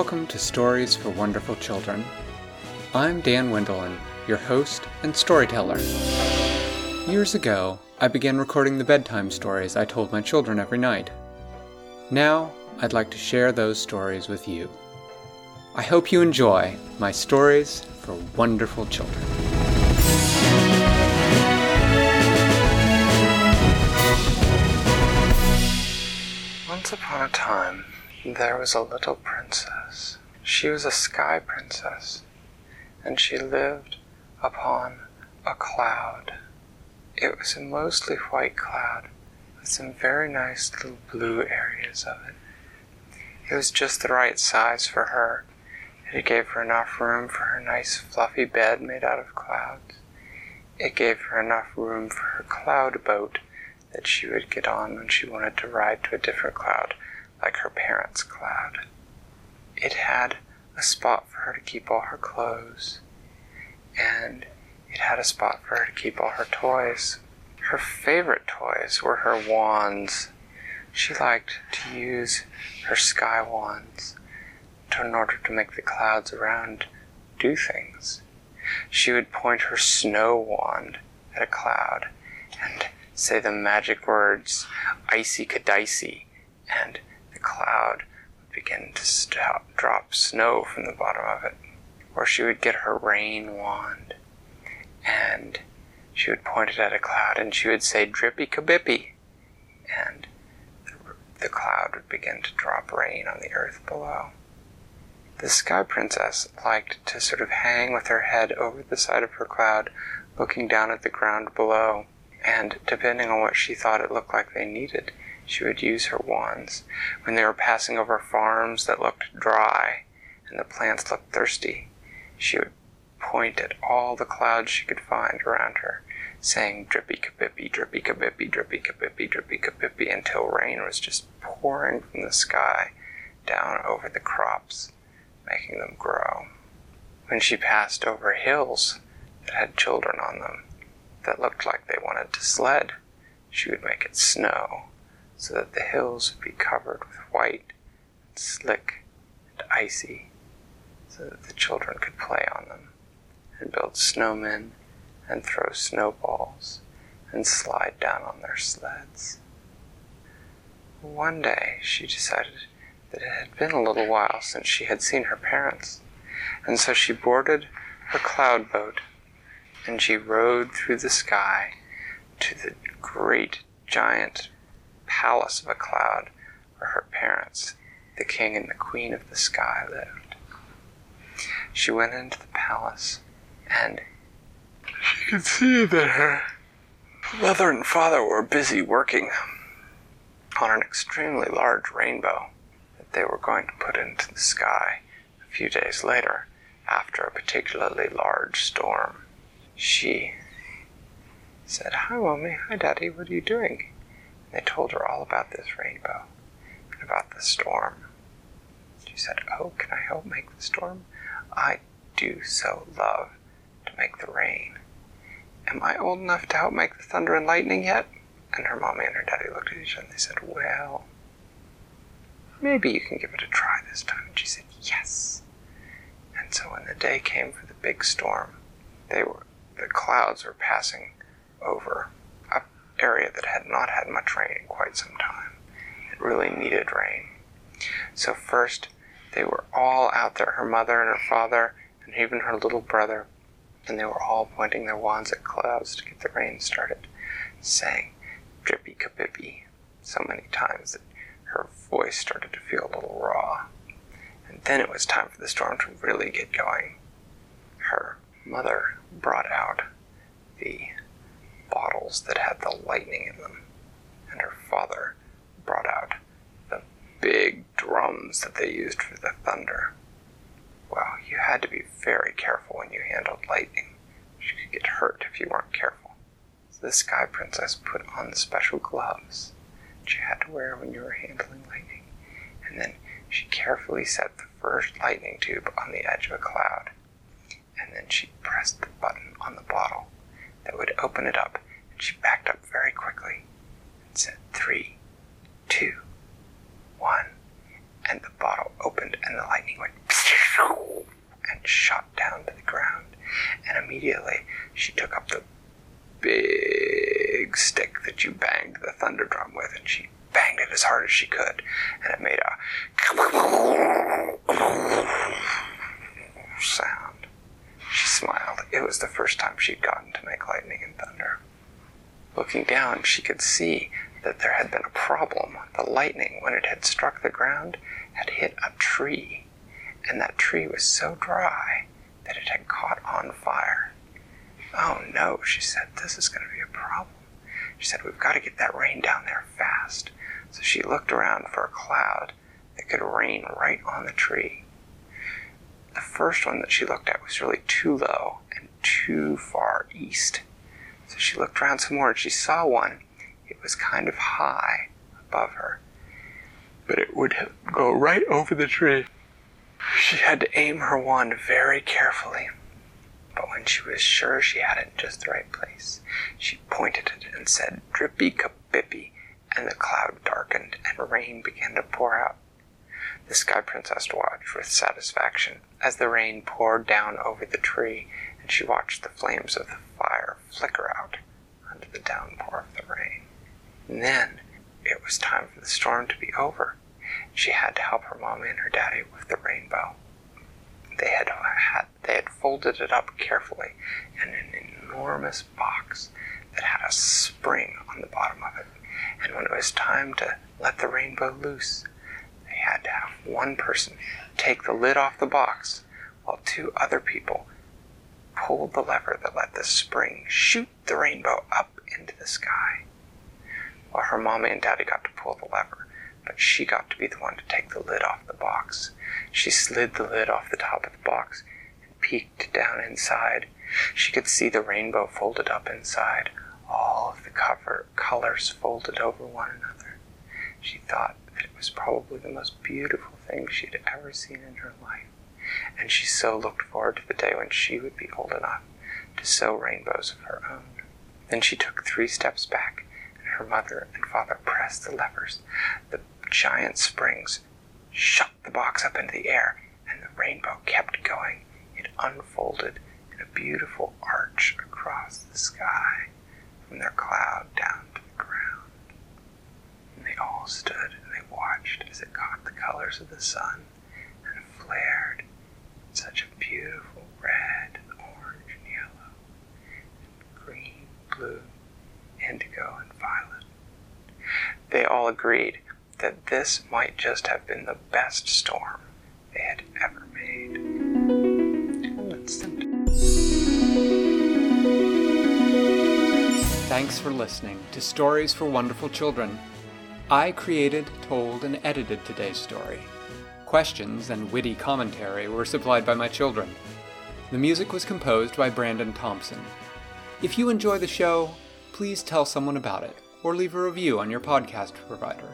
welcome to Stories for Wonderful Children. I'm Dan Wendelin, your host and storyteller. Years ago, I began recording the bedtime stories I told my children every night. Now, I'd like to share those stories with you. I hope you enjoy my stories for wonderful children. Once upon a time, there was a little princess. She was a sky princess, and she lived upon a cloud. It was a mostly white cloud with some very nice little blue areas of it. It was just the right size for her. And it gave her enough room for her nice fluffy bed made out of clouds. It gave her enough room for her cloud boat that she would get on when she wanted to ride to a different cloud, like her parents' cloud. It had a spot for her to keep all her clothes, and it had a spot for her to keep all her toys. Her favorite toys were her wands. She liked to use her sky wands to, in order to make the clouds around do things. She would point her snow wand at a cloud and say the magic words icy kadicey, and cloud would begin to stop, drop snow from the bottom of it. Or she would get her rain wand and she would point it at a cloud and she would say drippy kabippy and the, the cloud would begin to drop rain on the earth below. The sky princess liked to sort of hang with her head over the side of her cloud, looking down at the ground below and depending on what she thought it looked like they needed, she would use her wands. When they were passing over farms that looked dry and the plants looked thirsty, she would point at all the clouds she could find around her, saying drippy kabippy, drippy kabippy, drippy kabippy, drippy kabippy, until rain was just pouring from the sky down over the crops, making them grow. When she passed over hills that had children on them, that looked like they wanted to sled, she would make it snow so that the hills would be covered with white and slick and icy so that the children could play on them and build snowmen and throw snowballs and slide down on their sleds. One day she decided that it had been a little while since she had seen her parents, and so she boarded her cloud boat and she rode through the sky to the great giant palace of a cloud where her parents, the king and the queen of the sky, lived. She went into the palace and she could see that her mother and father were busy working on an extremely large rainbow that they were going to put into the sky a few days later after a particularly large storm she said, Hi, Mommy. Hi, Daddy. What are you doing? They told her all about this rainbow and about the storm. She said, Oh, can I help make the storm? I do so love to make the rain. Am I old enough to help make the thunder and lightning yet? And her mommy and her daddy looked at each other and they said, Well, maybe you can give it a try this time. And she said, Yes. And so when the day came for the big storm, they were the clouds were passing over area that had not had much rain in quite some time. It really needed rain. So first, they were all out there, her mother and her father, and even her little brother, and they were all pointing their wands at clouds to get the rain started, saying drippy kabippy so many times that her voice started to feel a little raw. And then it was time for the storm to really get going. Her mother brought out the bottles that had the lightning in them, and her father brought out the big drums that they used for the thunder. Well, you had to be very careful when you handled lightning. You could get hurt if you weren't careful. So the Sky Princess put on the special gloves that you had to wear when you were handling lightning, and then she carefully set the first lightning tube on the edge of a cloud and then she pressed the button on the bottle that would open it up, and she backed up very quickly and said three, two, one, and the bottle opened, and the lightning went and shot down to the ground. And immediately she took up the big stick that you banged the thunder drum with, and she banged it as hard as she could, and it made a sound. She smiled. It was the first time she'd gotten to make lightning and thunder. Looking down, she could see that there had been a problem. The lightning, when it had struck the ground, had hit a tree, and that tree was so dry that it had caught on fire. Oh no, she said, this is going to be a problem. She said, we've got to get that rain down there fast. So she looked around for a cloud that could rain right on the tree. The first one that she looked at was really too low and too far east. So she looked around some more and she saw one. It was kind of high above her, but it would go right over the tree. She had to aim her wand very carefully. But when she was sure she had it in just the right place, she pointed it and said, Drippy kabippy, and the cloud darkened and rain began to pour out. The Sky Princess watched with satisfaction as the rain poured down over the tree, and she watched the flames of the fire flicker out under the downpour of the rain. And then it was time for the storm to be over. She had to help her mommy and her daddy with the rainbow. They had, had they had folded it up carefully in an enormous box that had a spring on the bottom of it. And when it was time to let the rainbow loose, had to have one person take the lid off the box while two other people pulled the lever that let the spring shoot the rainbow up into the sky. Well, her mommy and daddy got to pull the lever, but she got to be the one to take the lid off the box. She slid the lid off the top of the box and peeked down inside. She could see the rainbow folded up inside, all of the cover colors folded over one another. She thought that it was probably the most beautiful thing she had ever seen in her life, and she so looked forward to the day when she would be old enough to sew rainbows of her own. Then she took three steps back, and her mother and father pressed the levers. The giant springs shot the box up into the air, and the rainbow kept going. It unfolded in a beautiful arch across the sky from their cloud down to the ground. And they all stood and they watched as it caught the colors of the sun and flared in such a beautiful red, orange, and yellow, and green, blue, indigo, and violet. They all agreed that this might just have been the best storm they had ever made. Thanks for listening to Stories for Wonderful Children. I created, told, and edited today's story. Questions and witty commentary were supplied by my children. The music was composed by Brandon Thompson. If you enjoy the show, please tell someone about it or leave a review on your podcast provider.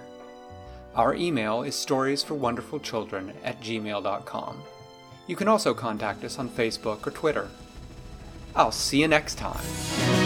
Our email is storiesforwonderfulchildren at gmail.com. You can also contact us on Facebook or Twitter. I'll see you next time.